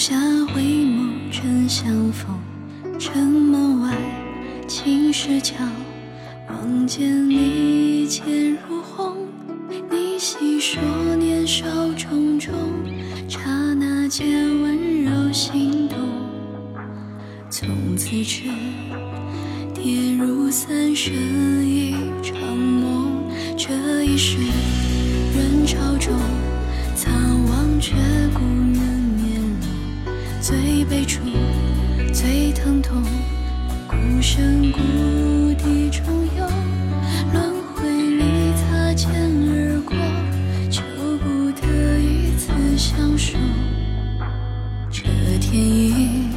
下回眸，正相逢。城门外，青石桥，望见你渐如虹。你细说年少种种，刹那间温柔心动。从此痴，跌入三生一场梦。这一世人潮中，苍望却故人。最悲楚，最疼痛，孤身故地重游。轮回里擦肩而过，求不得一次相守。这天意，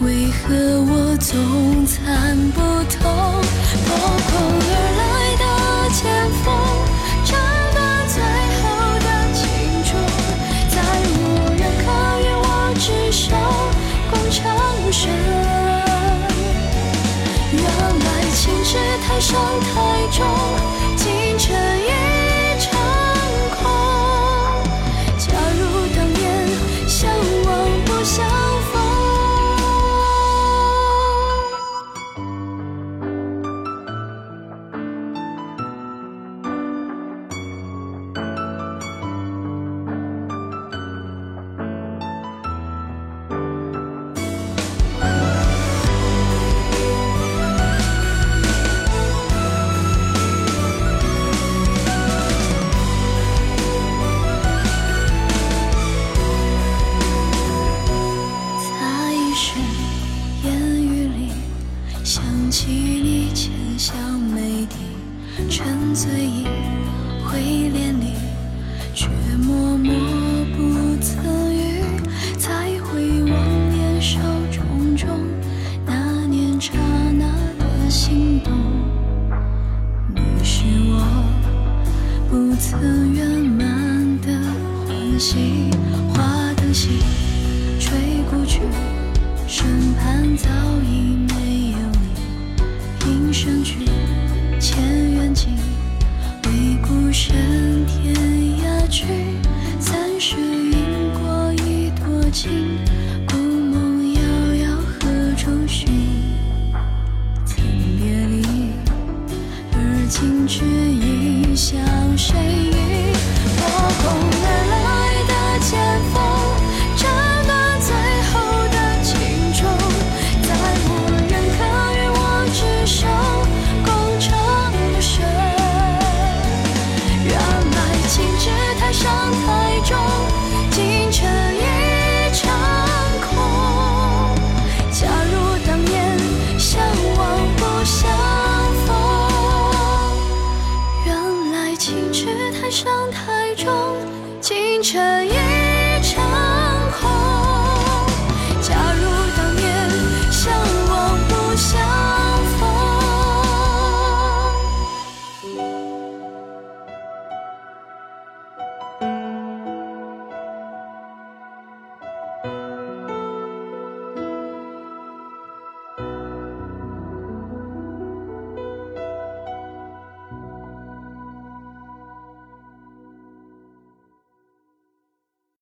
为何我总参不透？破空伤太重，竟成沉醉一回恋里，却默默不曾语。再回望年少种种，那年刹那的心动，你是我不曾圆满的欢喜，花灯心。吹过去，身畔早已没有你。平生去，伤太重，今晨一场空。假如当年相望不相逢，原来情痴太伤太重，今晨。